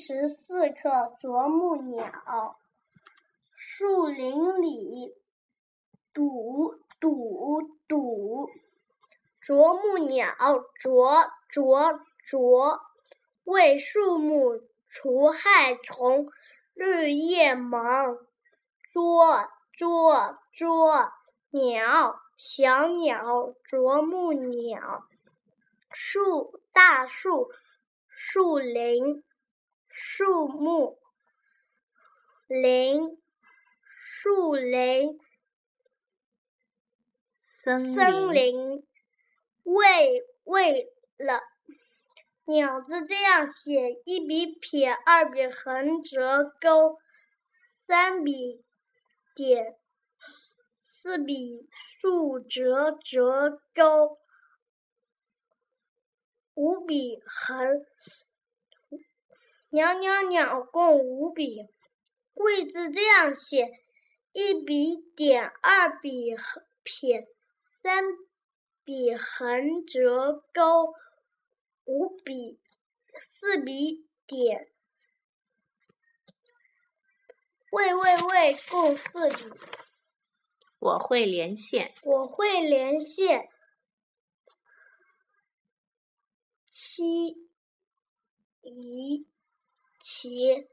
十四个啄木鸟，树林里堵堵堵，啄木鸟啄啄啄，为树木除害虫，绿叶忙，捉捉捉，鸟小鸟啄木鸟，树大树树林。树木林，树林，森森林。为为了，鸟字这样写：一笔撇，二笔横折钩，三笔点，四笔竖折折钩，五笔横。袅袅袅，共五笔。位字这样写：一笔点，二笔撇，三笔横折钩，五笔四笔点。喂喂喂，共四笔。我会连线。我会连线。七一。骑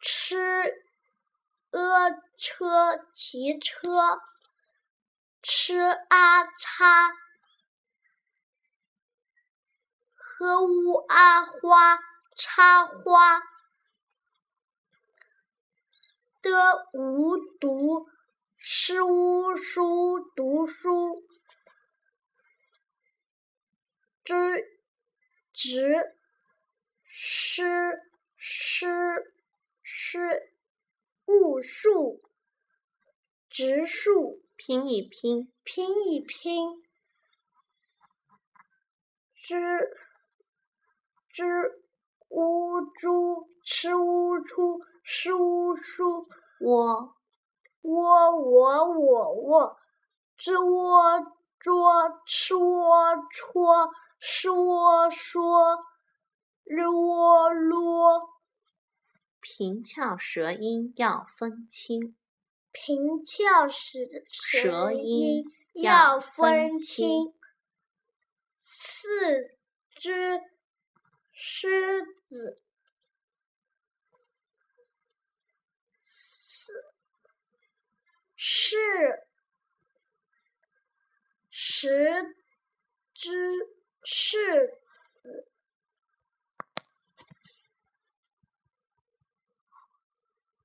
吃呃车骑车吃啊叉喝乌啊花插花的无读诗乌书读书之直。诗诗诗，物数，植树，拼一拼，拼一拼，知知乌猪，吃乌出，诗乌书，我窝我我我，知窝捉，吃窝戳，吃窝说。啰啰，平翘舌音要分清。平翘舌舌音要分清。四只狮子，四是十只是。